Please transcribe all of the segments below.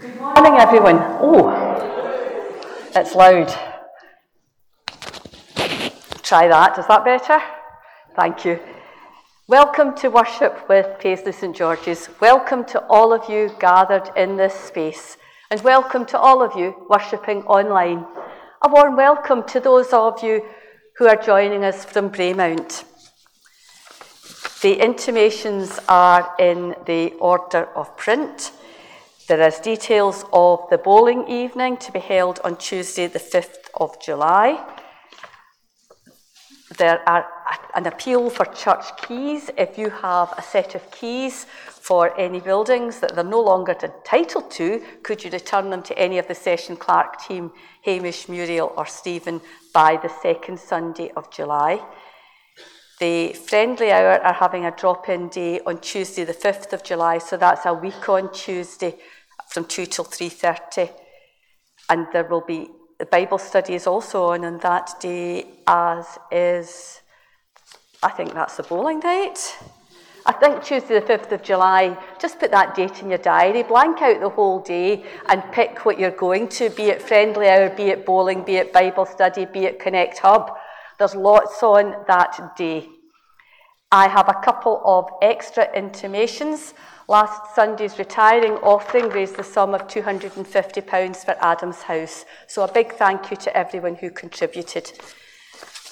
Good morning, everyone. Oh, it's loud. Try that. Is that better? Thank you. Welcome to worship with Paisley St George's. Welcome to all of you gathered in this space. And welcome to all of you worshipping online. A warm welcome to those of you who are joining us from Braemount. The intimations are in the order of print. There is details of the bowling evening to be held on Tuesday, the 5th of July. There are an appeal for church keys. If you have a set of keys for any buildings that they're no longer entitled to, could you return them to any of the session clerk team, Hamish, Muriel, or Stephen, by the second Sunday of July? The Friendly Hour are having a drop-in day on Tuesday, the 5th of July, so that's a week on Tuesday from 2 till 3.30. And there will be, the Bible study is also on on that day, as is, I think that's the bowling night. I think Tuesday the 5th of July, just put that date in your diary, blank out the whole day and pick what you're going to, be it friendly hour, be it bowling, be it Bible study, be it Connect Hub. There's lots on that day. I have a couple of extra intimations. Last Sunday's retiring offering raised the sum of £250 for Adam's House. So a big thank you to everyone who contributed.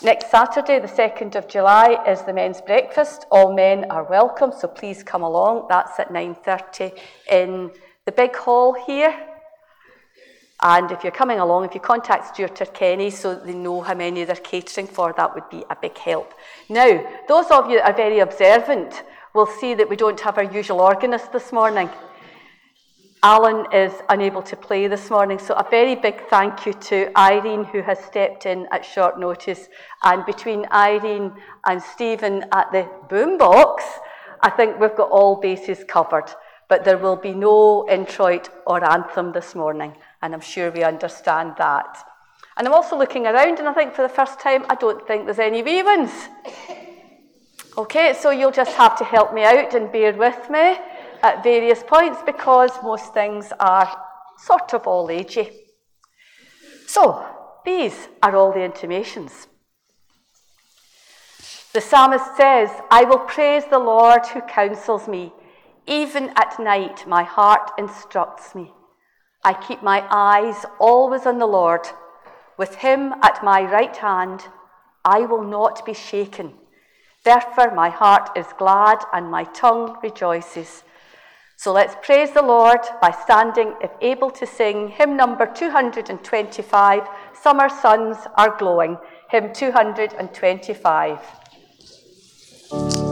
Next Saturday, the 2nd of July, is the men's breakfast. All men are welcome, so please come along. That's at 9.30 in the big hall here. And if you're coming along, if you contact Stuart or Kenny so they know how many they're catering for, that would be a big help. Now, those of you that are very observant will see that we don't have our usual organist this morning. Alan is unable to play this morning, so a very big thank you to Irene, who has stepped in at short notice. And between Irene and Stephen at the boombox, I think we've got all bases covered. But there will be no introit or anthem this morning and I'm sure we understand that. And I'm also looking around, and I think for the first time, I don't think there's any ones. Okay, so you'll just have to help me out and bear with me at various points because most things are sort of all agey. So, these are all the intimations. The psalmist says, I will praise the Lord who counsels me. Even at night, my heart instructs me. I keep my eyes always on the Lord. With him at my right hand, I will not be shaken. Therefore, my heart is glad and my tongue rejoices. So let's praise the Lord by standing, if able, to sing hymn number 225 Summer Suns Are Glowing, hymn 225.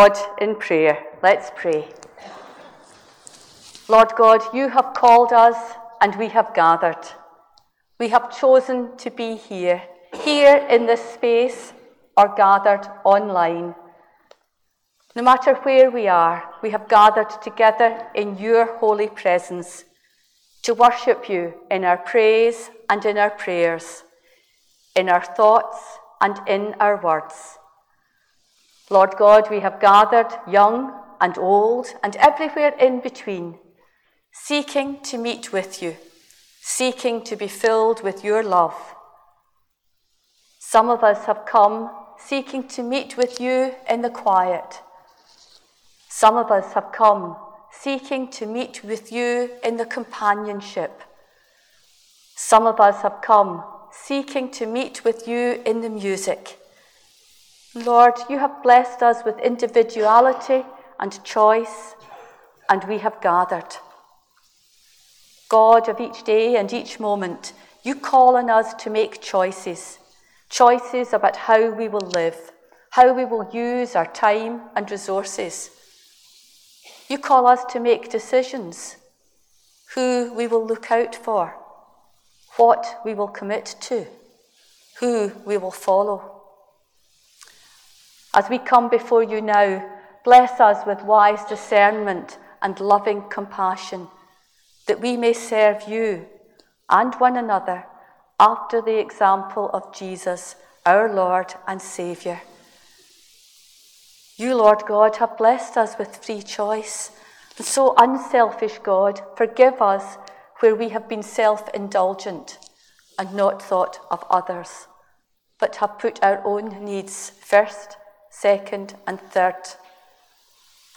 God in prayer. Let's pray. Lord God, you have called us and we have gathered. We have chosen to be here, here in this space or gathered online. No matter where we are, we have gathered together in your holy presence to worship you in our praise and in our prayers, in our thoughts and in our words. Lord God, we have gathered young and old and everywhere in between, seeking to meet with you, seeking to be filled with your love. Some of us have come seeking to meet with you in the quiet. Some of us have come seeking to meet with you in the companionship. Some of us have come seeking to meet with you in the music. Lord, you have blessed us with individuality and choice, and we have gathered. God of each day and each moment, you call on us to make choices choices about how we will live, how we will use our time and resources. You call us to make decisions who we will look out for, what we will commit to, who we will follow. As we come before you now, bless us with wise discernment and loving compassion, that we may serve you and one another after the example of Jesus, our Lord and Saviour. You, Lord God, have blessed us with free choice. And so, unselfish God, forgive us where we have been self indulgent and not thought of others, but have put our own needs first second, and third,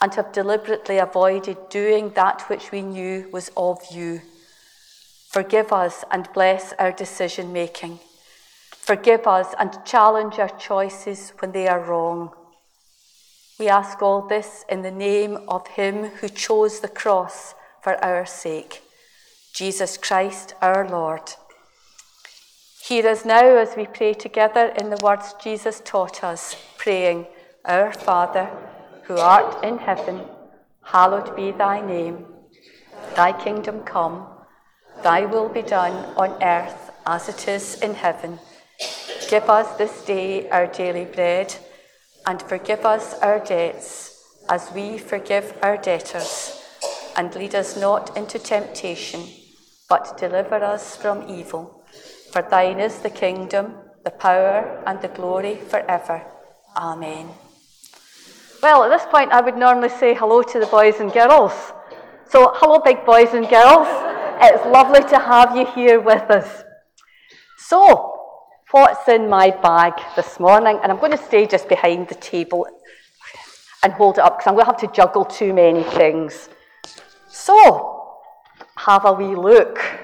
and have deliberately avoided doing that which we knew was of you. Forgive us and bless our decision making. Forgive us and challenge our choices when they are wrong. We ask all this in the name of Him who chose the cross for our sake, Jesus Christ our Lord. Hear us now as we pray together in the words Jesus taught us, praying, Our Father, who art in heaven, hallowed be thy name. Thy kingdom come, thy will be done on earth as it is in heaven. Give us this day our daily bread, and forgive us our debts as we forgive our debtors. And lead us not into temptation, but deliver us from evil. For thine is the kingdom, the power, and the glory forever. Amen. Well, at this point, I would normally say hello to the boys and girls. So, hello, big boys and girls. It's lovely to have you here with us. So, what's in my bag this morning? And I'm going to stay just behind the table and hold it up because I'm going to have to juggle too many things. So, have a wee look.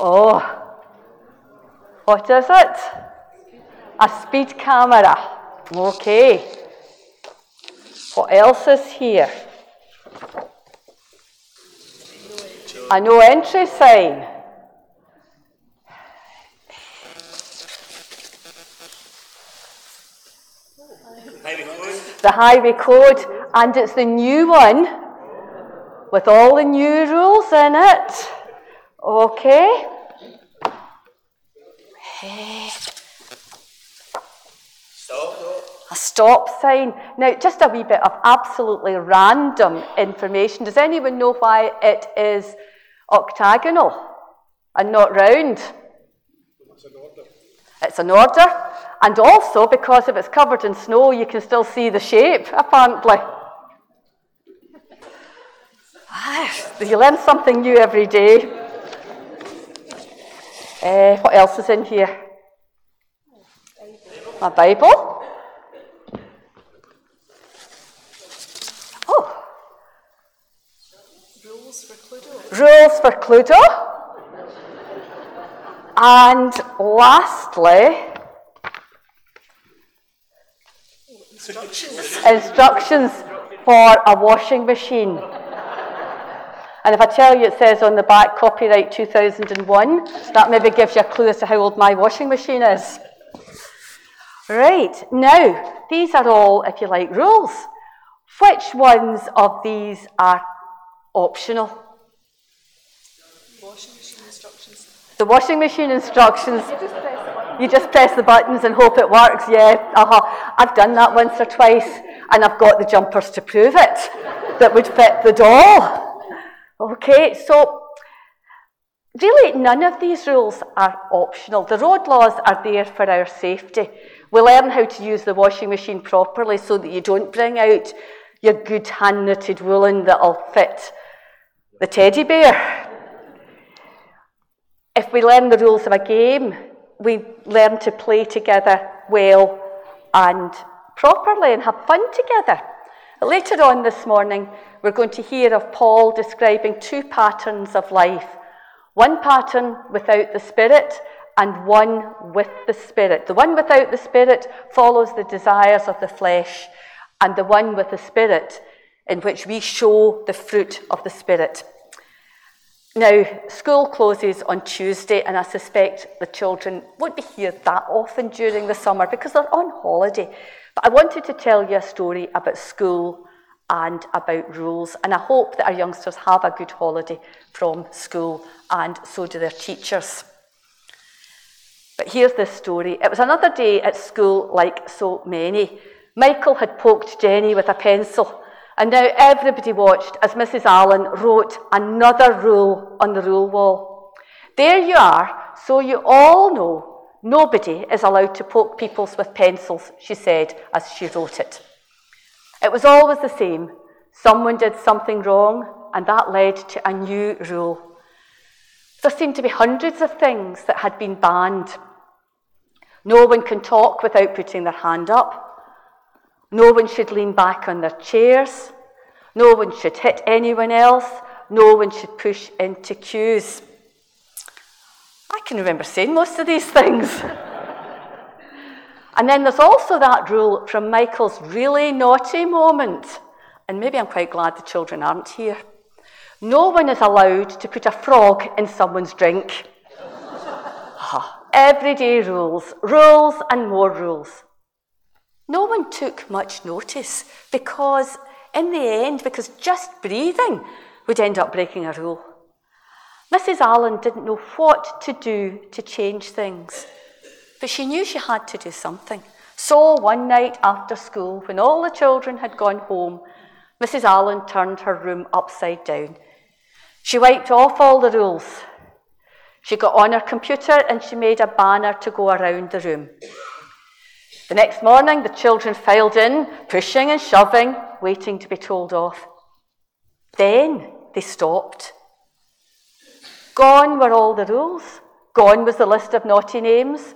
Oh, what is it? A speed camera. Okay. What else is here? A no entry sign. The highway code, and it's the new one with all the new rules in it. Okay? Stop. A stop sign. Now, just a wee bit of absolutely random information. Does anyone know why it is octagonal and not round? It's an order. It's an order. And also, because if it's covered in snow, you can still see the shape, apparently. Ah, you learn something new every day. Uh, what else is in here? My Bible. Oh. Rules for Cluedo. Rules for Cluedo. And lastly, instructions. instructions for a washing machine. And if I tell you it says on the back copyright 2001, that maybe gives you a clue as to how old my washing machine is. Right, now, these are all, if you like, rules. Which ones of these are optional? Washing machine instructions. The washing machine instructions. You just press the buttons and hope it works. Yeah, uh-huh. I've done that once or twice, and I've got the jumpers to prove it that would fit the doll. Okay, so really none of these rules are optional. The road laws are there for our safety. We learn how to use the washing machine properly so that you don't bring out your good hand knitted woolen that'll fit the teddy bear. If we learn the rules of a game, we learn to play together well and properly and have fun together. Later on this morning, we're going to hear of Paul describing two patterns of life one pattern without the Spirit and one with the Spirit. The one without the Spirit follows the desires of the flesh, and the one with the Spirit, in which we show the fruit of the Spirit. Now, school closes on Tuesday, and I suspect the children won't be here that often during the summer because they're on holiday. But I wanted to tell you a story about school and about rules, and I hope that our youngsters have a good holiday from school, and so do their teachers. But here's this story. It was another day at school like so many. Michael had poked Jenny with a pencil and now everybody watched as Mrs. Allen wrote another rule on the rule wall. There you are, so you all know nobody is allowed to poke peoples with pencils, she said as she wrote it. It was always the same. Someone did something wrong, and that led to a new rule. There seemed to be hundreds of things that had been banned. No one can talk without putting their hand up. No one should lean back on their chairs. No one should hit anyone else. No one should push into queues. I can remember saying most of these things. and then there's also that rule from Michael's really naughty moment. And maybe I'm quite glad the children aren't here. No one is allowed to put a frog in someone's drink. Ah, everyday rules, rules and more rules. No one took much notice because, in the end, because just breathing would end up breaking a rule. Mrs. Allen didn't know what to do to change things, but she knew she had to do something. So one night after school, when all the children had gone home, Mrs. Allen turned her room upside down. She wiped off all the rules. She got on her computer and she made a banner to go around the room. The next morning, the children filed in, pushing and shoving, waiting to be told off. Then they stopped. Gone were all the rules. Gone was the list of naughty names.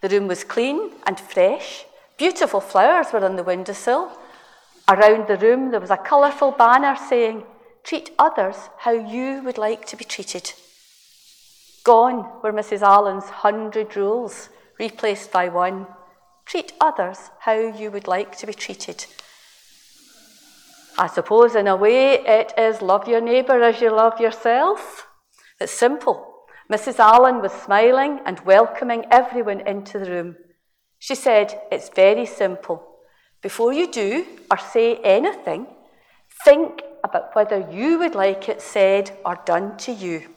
The room was clean and fresh. Beautiful flowers were on the windowsill. Around the room, there was a colourful banner saying, Treat others how you would like to be treated. Gone were Mrs. Allen's hundred rules, replaced by one Treat others how you would like to be treated. I suppose, in a way, it is love your neighbour as you love yourself. It's simple. Mrs. Allen was smiling and welcoming everyone into the room. She said, It's very simple. Before you do or say anything, think about whether you would like it said or done to you.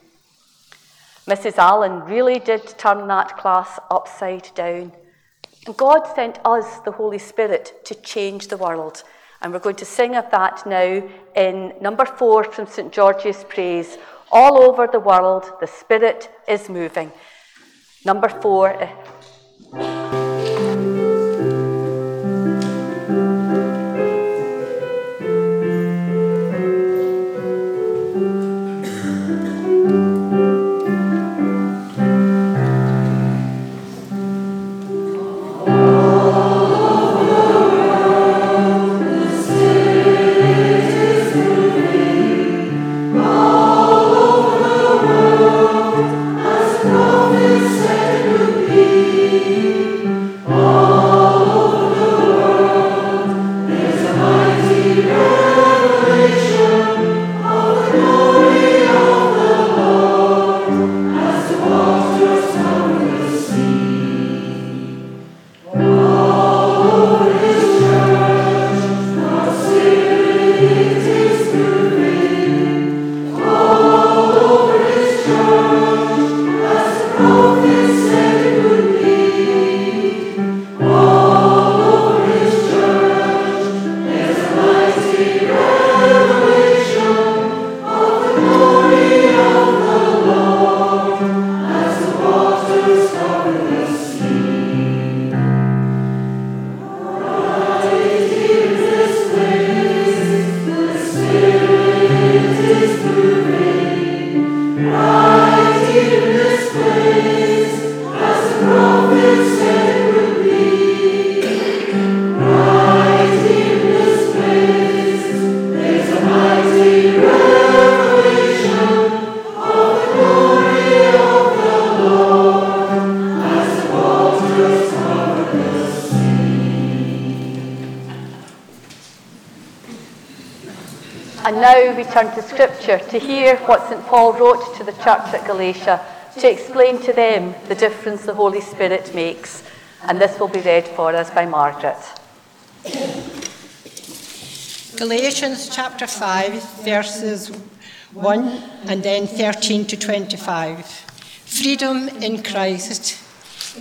Mrs. Allen really did turn that class upside down. God sent us the Holy Spirit to change the world. And we're going to sing of that now in number four from St. George's Praise. All over the world, the Spirit is moving. Number four. Scripture to hear what St. Paul wrote to the church at Galatia to explain to them the difference the Holy Spirit makes. And this will be read for us by Margaret. Galatians chapter 5, verses 1 and then 13 to 25. Freedom in Christ.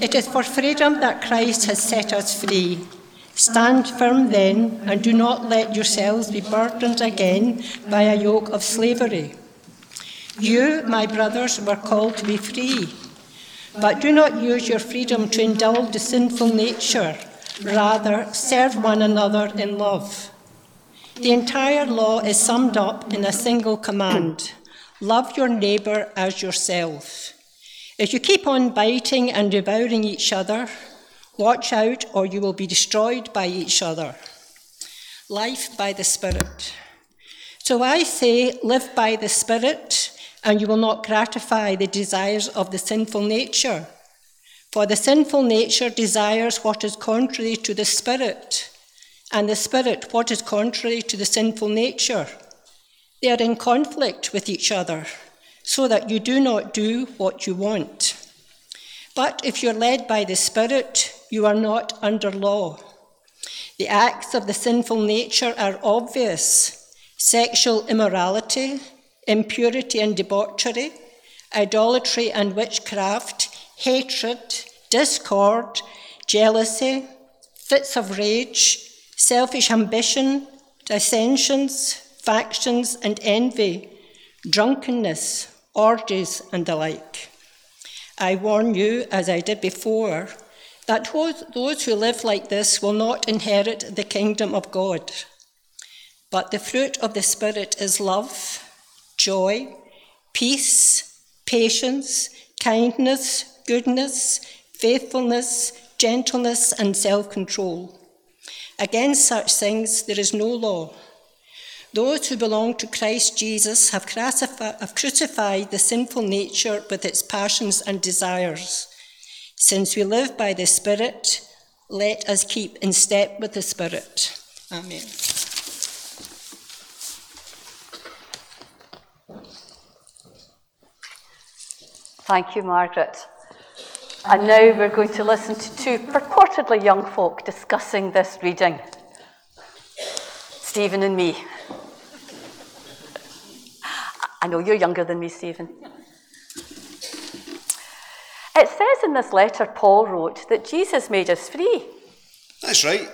It is for freedom that Christ has set us free. Stand firm then, and do not let yourselves be burdened again by a yoke of slavery. You, my brothers, were called to be free. But do not use your freedom to indulge the sinful nature. Rather, serve one another in love. The entire law is summed up in a single command love your neighbour as yourself. If you keep on biting and devouring each other, Watch out, or you will be destroyed by each other. Life by the Spirit. So I say, live by the Spirit, and you will not gratify the desires of the sinful nature. For the sinful nature desires what is contrary to the Spirit, and the Spirit what is contrary to the sinful nature. They are in conflict with each other, so that you do not do what you want. But if you're led by the Spirit, you are not under law. The acts of the sinful nature are obvious sexual immorality, impurity and debauchery, idolatry and witchcraft, hatred, discord, jealousy, fits of rage, selfish ambition, dissensions, factions, and envy, drunkenness, orgies, and the like. I warn you, as I did before, that those who live like this will not inherit the kingdom of God. But the fruit of the Spirit is love, joy, peace, patience, kindness, goodness, faithfulness, gentleness, and self control. Against such things there is no law. Those who belong to Christ Jesus have, have crucified the sinful nature with its passions and desires. Since we live by the Spirit, let us keep in step with the Spirit. Amen. Thank you, Margaret. And now we're going to listen to two purportedly young folk discussing this reading Stephen and me. I know you're younger than me, Stephen. It says in this letter Paul wrote that Jesus made us free. That's right.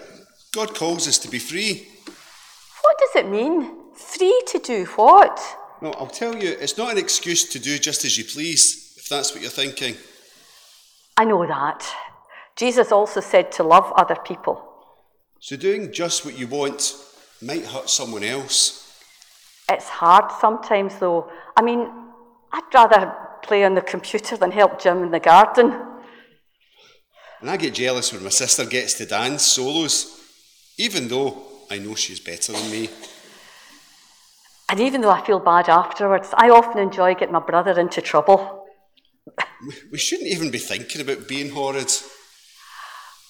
God calls us to be free. What does it mean? Free to do what? No, I'll tell you, it's not an excuse to do just as you please, if that's what you're thinking. I know that. Jesus also said to love other people. So doing just what you want might hurt someone else. It's hard sometimes, though. I mean, I'd rather play on the computer than help Jim in the garden. And I get jealous when my sister gets to dance solos, even though I know she's better than me. And even though I feel bad afterwards, I often enjoy getting my brother into trouble. We shouldn't even be thinking about being horrid.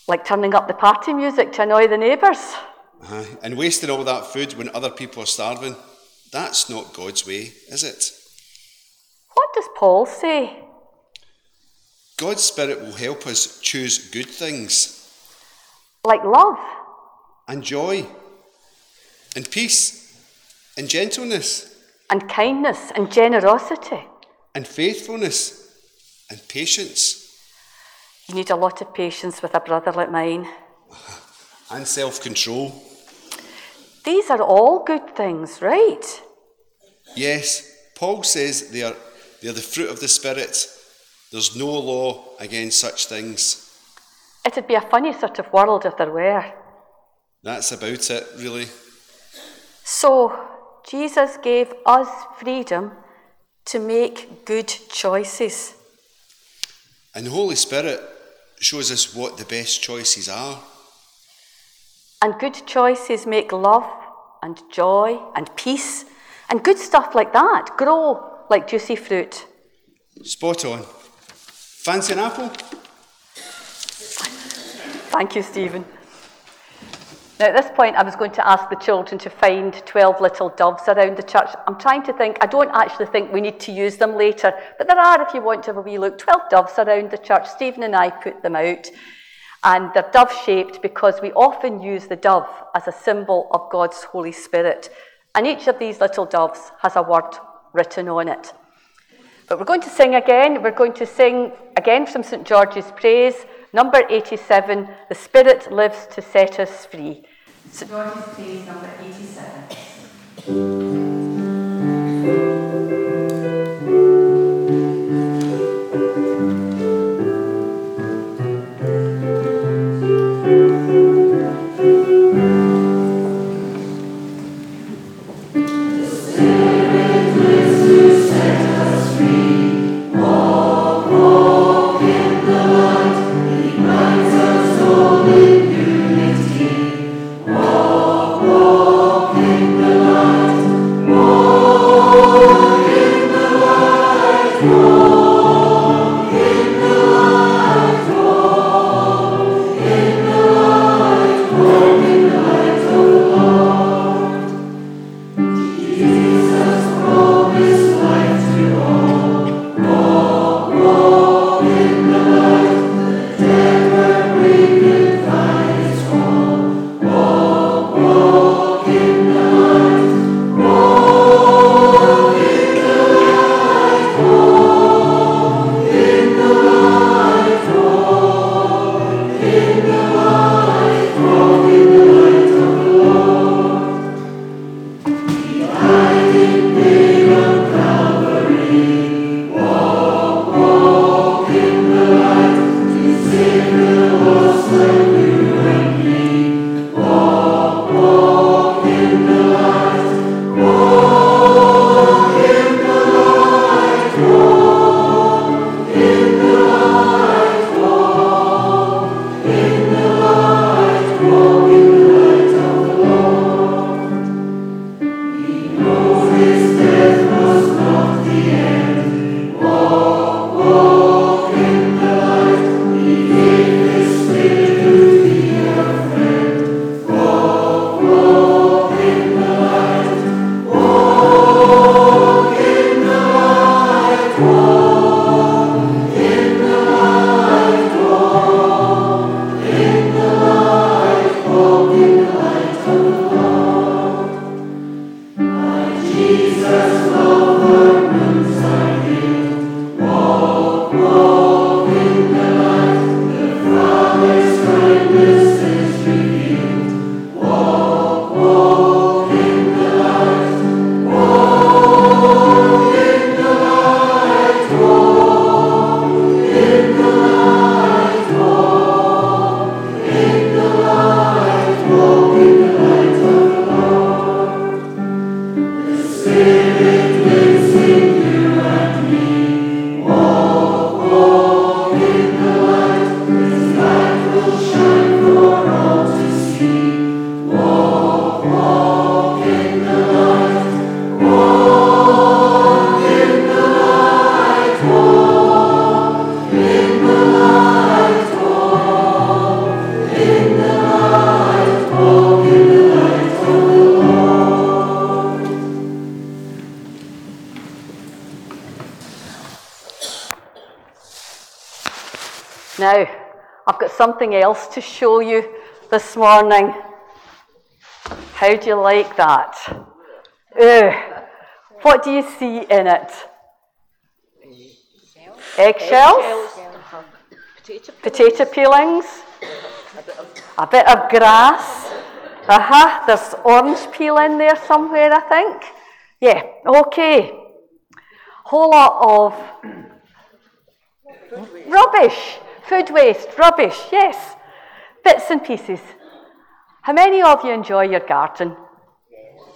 Like turning up the party music to annoy the neighbours. Uh, and wasting all that food when other people are starving. That's not God's way, is it? What does Paul say? God's Spirit will help us choose good things. Like love. And joy. And peace. And gentleness. And kindness and generosity. And faithfulness. And patience. You need a lot of patience with a brother like mine. And self control. These are all good things, right? Yes, Paul says they are they're the fruit of the Spirit. There's no law against such things. It'd be a funny sort of world if there were. That's about it, really. So, Jesus gave us freedom to make good choices. And the Holy Spirit shows us what the best choices are. And good choices make love and joy and peace and good stuff like that grow like juicy fruit. Spot on. Fancy an apple? Thank you, Stephen. Now, at this point, I was going to ask the children to find 12 little doves around the church. I'm trying to think, I don't actually think we need to use them later, but there are, if you want to have a wee look, 12 doves around the church. Stephen and I put them out, and they're dove shaped because we often use the dove as a symbol of God's Holy Spirit. And each of these little doves has a word written on it. But we're going to sing again. We're going to sing again from St. George's Praise. Number 87, The Spirit Lives to Set Us Free. St. George's Praise, number 87. Something else to show you this morning. How do you like that? what do you see in it? Eggshells? Potato peelings? A bit of grass? Uh huh. There's orange peel in there somewhere, I think. Yeah, okay. Whole lot of rubbish. Food waste, rubbish, yes. Bits and pieces. How many of you enjoy your garden?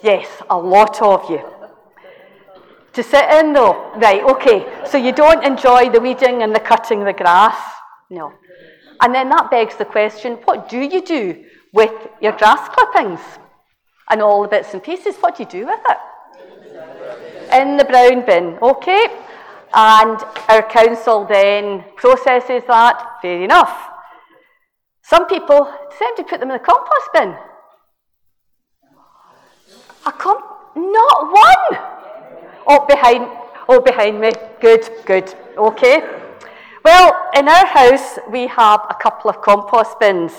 Yes, a lot of you. To sit in though? Right, okay. So you don't enjoy the weeding and the cutting the grass? No. And then that begs the question what do you do with your grass clippings and all the bits and pieces? What do you do with it? In the brown bin, okay? And our council then processes that, fair enough. Some people tend to put them in the compost bin. A comp? Not one! Oh, behind, oh, behind me. Good, good. Okay. Well, in our house, we have a couple of compost bins,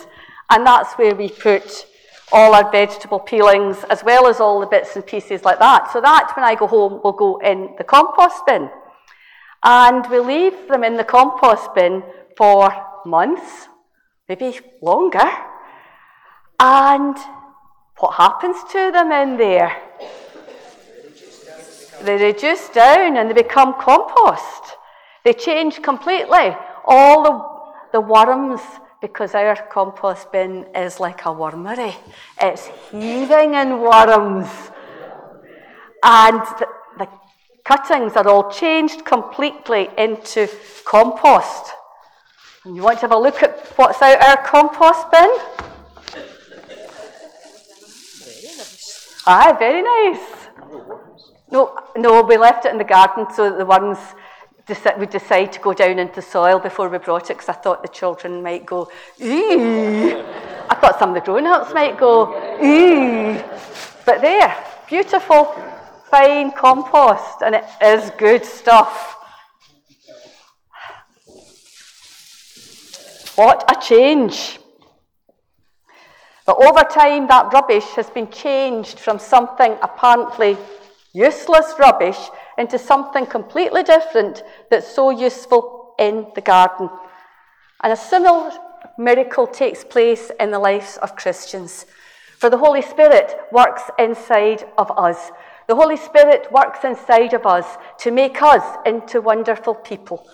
and that's where we put all our vegetable peelings as well as all the bits and pieces like that. So that, when I go home, will go in the compost bin. And we leave them in the compost bin for months, maybe longer. And what happens to them in there? They reduce down and they become compost. They change completely. All the, the worms, because our compost bin is like a wormery, it's heaving in worms. And the, cuttings are all changed completely into compost. And you want to have a look at what's out our compost bin? Aye, very nice. No, no, we left it in the garden so that the worms would decide to go down into soil before we brought it because I thought the children might go, ooh. I thought some of the grown ups might go, ooh. But there, beautiful, fine compost, and it is good stuff. What a change! But over time, that rubbish has been changed from something apparently useless rubbish into something completely different that's so useful in the garden. And a similar miracle takes place in the lives of Christians. For the Holy Spirit works inside of us. The Holy Spirit works inside of us to make us into wonderful people.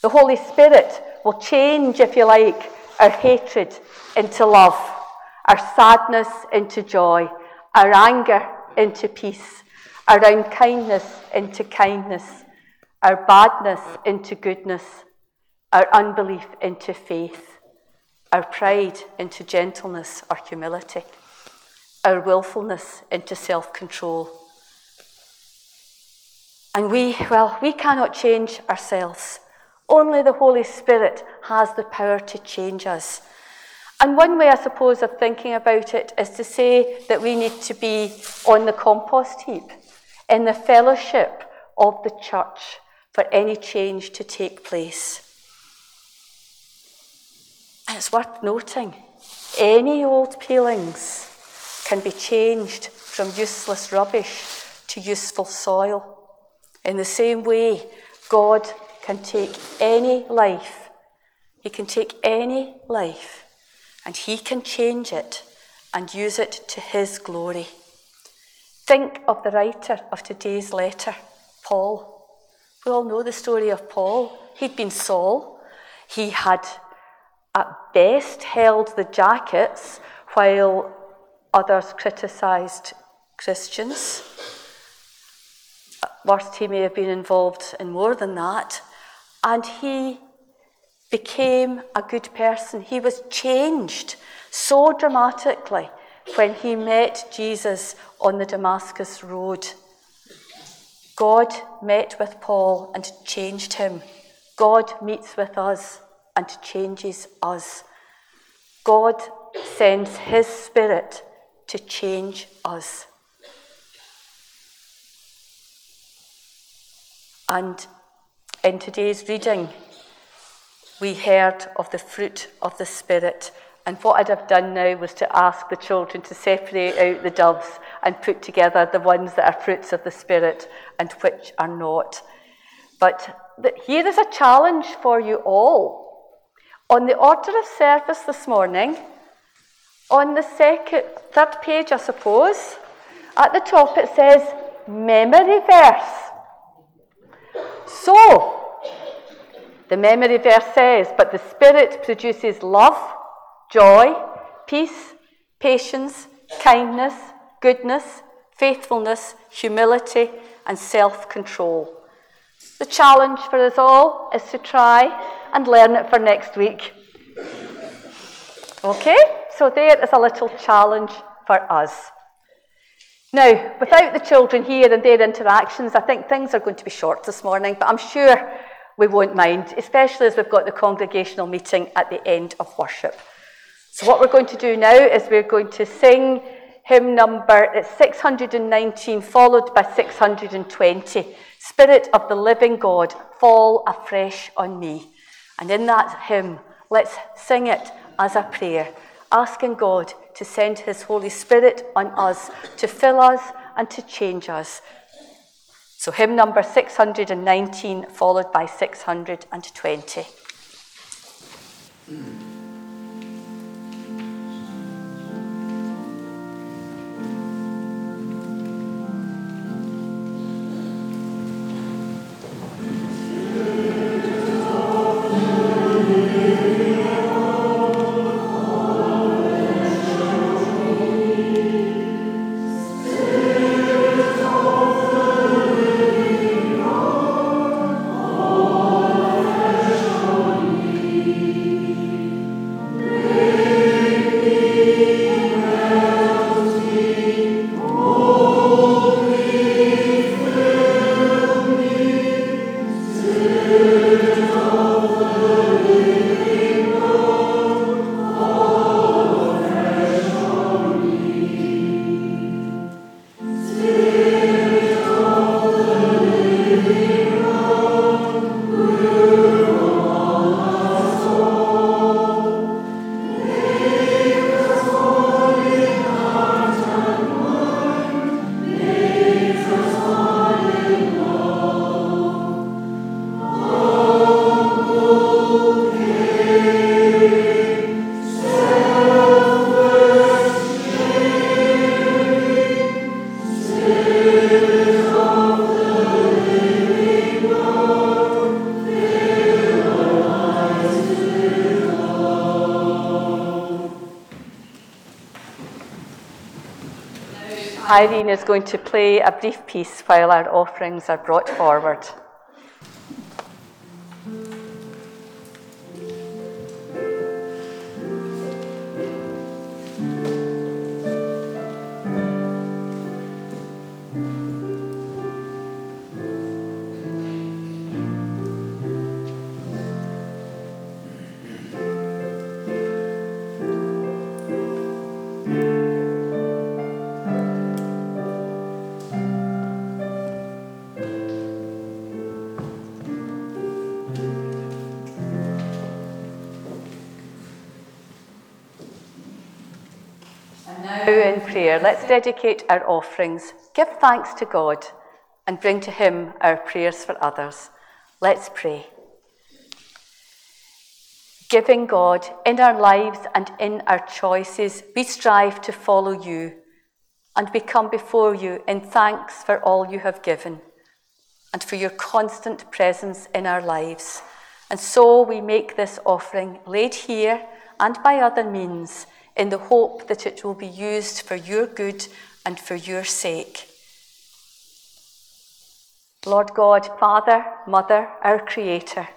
The Holy Spirit will change, if you like, our hatred into love, our sadness into joy, our anger into peace, our unkindness into kindness, our badness into goodness, our unbelief into faith, our pride into gentleness or humility, our willfulness into self control. And we, well, we cannot change ourselves. Only the Holy Spirit has the power to change us. And one way, I suppose, of thinking about it is to say that we need to be on the compost heap in the fellowship of the church for any change to take place. And it's worth noting any old peelings can be changed from useless rubbish to useful soil. In the same way, God can take any life, He can take any life, and He can change it and use it to His glory. Think of the writer of today's letter, Paul. We all know the story of Paul. He'd been Saul. He had, at best, held the jackets while others criticised Christians. Worst, he may have been involved in more than that. And he became a good person. He was changed so dramatically when he met Jesus on the Damascus Road. God met with Paul and changed him. God meets with us and changes us. God sends his spirit to change us. And in today's reading, we heard of the fruit of the Spirit and what I'd have done now was to ask the children to separate out the doves and put together the ones that are fruits of the Spirit and which are not. But here is a challenge for you all. On the order of service this morning, on the second, third page, I suppose, at the top it says memory verse. So, the memory verse says, But the Spirit produces love joy, peace, patience, kindness, goodness, faithfulness, humility, and self control. The challenge for us all is to try and learn it for next week. Okay, so there is a little challenge for us. Now, without the children here and their interactions, I think things are going to be short this morning, but I'm sure we won't mind, especially as we've got the congregational meeting at the end of worship. So, what we're going to do now is we're going to sing hymn number it's 619, followed by 620. Spirit of the living God, fall afresh on me. And in that hymn, let's sing it as a prayer, asking God to send His Holy Spirit on us, to fill us and to change us. So, hymn number 619, followed by 620. Irene is going to play a brief piece while our offerings are brought forward. Prayer, let's dedicate our offerings, give thanks to God, and bring to Him our prayers for others. Let's pray. Giving God, in our lives and in our choices, we strive to follow you, and we come before you in thanks for all you have given and for your constant presence in our lives. And so we make this offering laid here and by other means in the hope that it will be used for your good and for your sake. Lord God, Father, Mother, our Creator,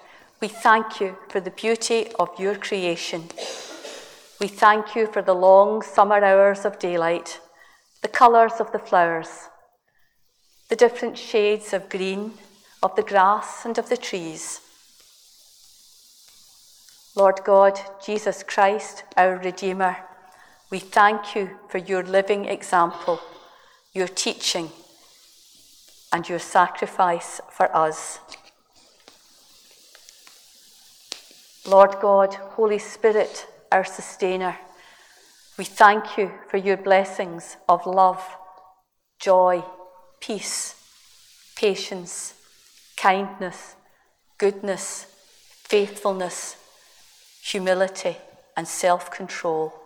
we thank you for the beauty of your creation. We thank you for the long summer hours of daylight, the colours of the flowers, the different shades of green, of the grass and of the trees. Lord God, Jesus Christ, our Redeemer, we thank you for your living example, your teaching, and your sacrifice for us. Lord God, Holy Spirit, our sustainer, we thank you for your blessings of love, joy, peace, patience, kindness, goodness, faithfulness, humility, and self control.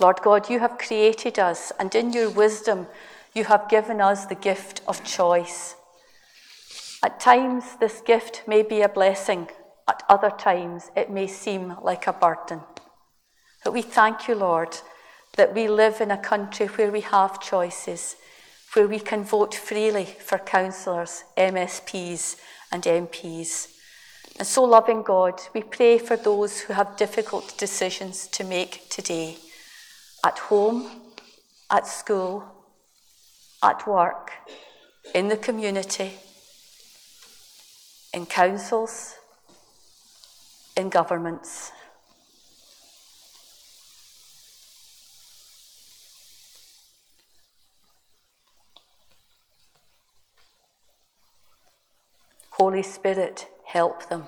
Lord God, you have created us, and in your wisdom, you have given us the gift of choice. At times, this gift may be a blessing, at other times, it may seem like a burden. But we thank you, Lord, that we live in a country where we have choices, where we can vote freely for councillors, MSPs, and MPs. And so, loving God, we pray for those who have difficult decisions to make today at home, at school, at work, in the community, in councils, in governments. Holy Spirit, help them.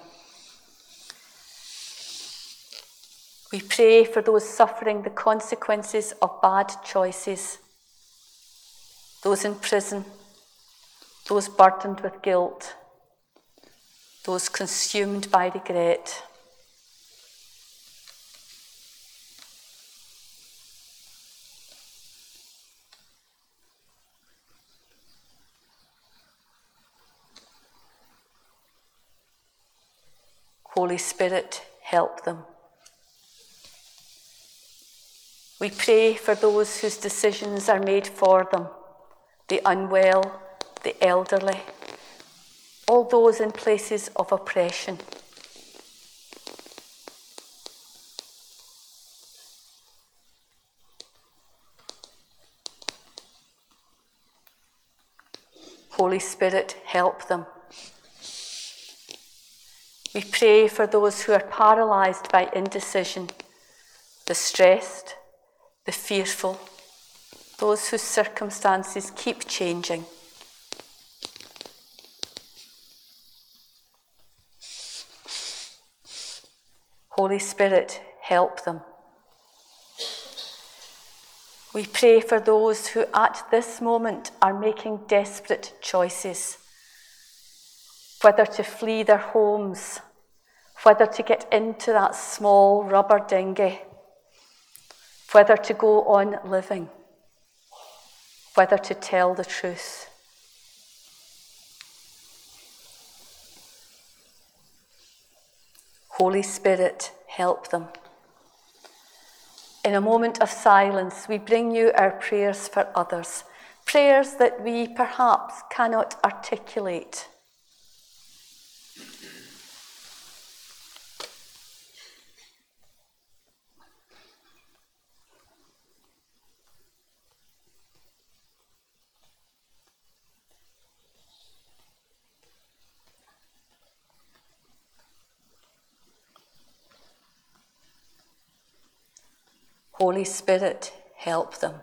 We pray for those suffering the consequences of bad choices, those in prison, those burdened with guilt, those consumed by regret. Holy Spirit, help them. We pray for those whose decisions are made for them the unwell, the elderly, all those in places of oppression. Holy Spirit, help them. We pray for those who are paralysed by indecision, the stressed, the fearful, those whose circumstances keep changing. Holy Spirit, help them. We pray for those who at this moment are making desperate choices whether to flee their homes, whether to get into that small rubber dinghy, whether to go on living, whether to tell the truth. Holy Spirit, help them. In a moment of silence, we bring you our prayers for others, prayers that we perhaps cannot articulate. Holy Spirit, help them.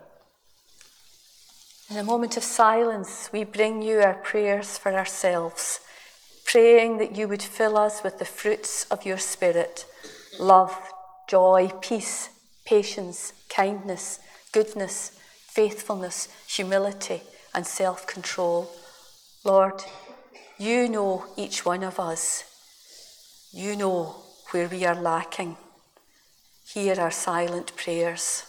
In a moment of silence, we bring you our prayers for ourselves, praying that you would fill us with the fruits of your Spirit love, joy, peace, patience, kindness, goodness, faithfulness, humility, and self control. Lord, you know each one of us. You know where we are lacking. Hear our silent prayers.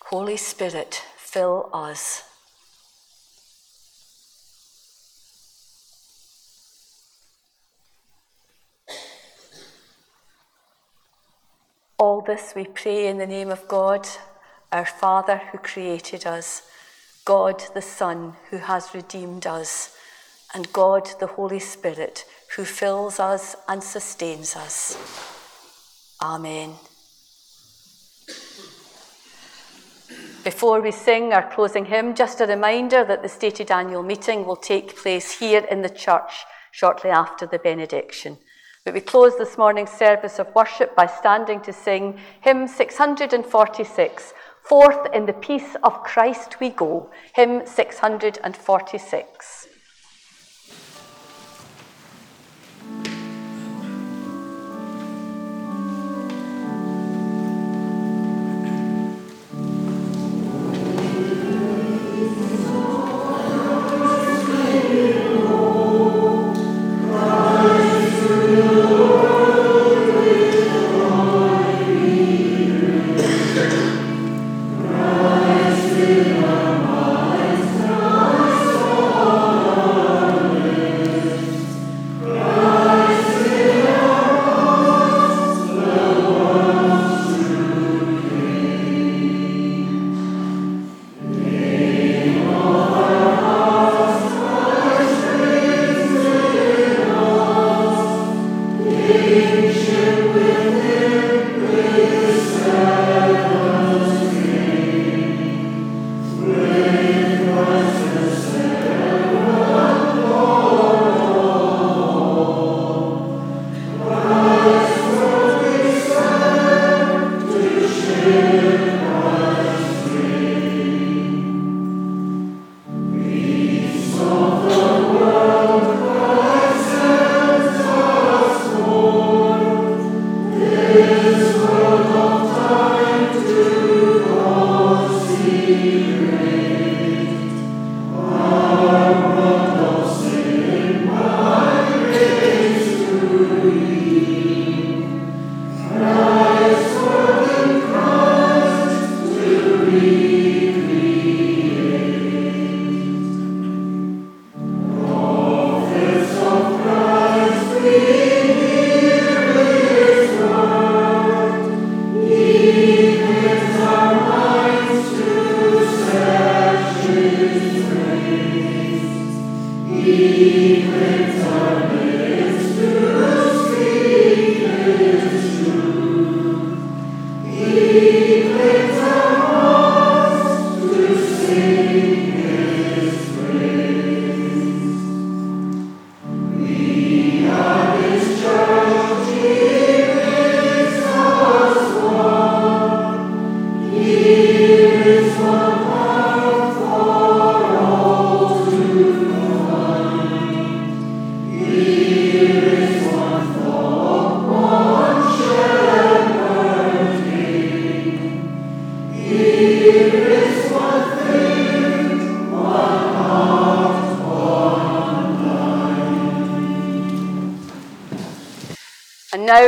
Holy Spirit, fill us. This we pray in the name of God, our Father who created us, God the Son who has redeemed us, and God the Holy Spirit who fills us and sustains us. Amen. Before we sing our closing hymn, just a reminder that the stated annual meeting will take place here in the church shortly after the benediction. But we close this morning's service of worship by standing to sing hymn 646, Forth in the peace of Christ we go, hymn 646.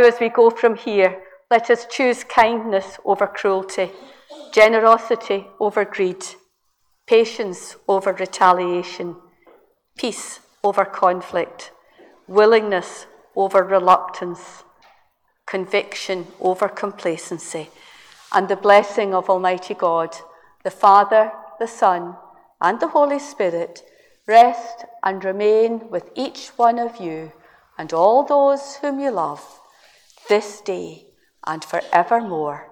As we go from here, let us choose kindness over cruelty, generosity over greed, patience over retaliation, peace over conflict, willingness over reluctance, conviction over complacency, and the blessing of Almighty God, the Father, the Son, and the Holy Spirit rest and remain with each one of you and all those whom you love this day and forevermore.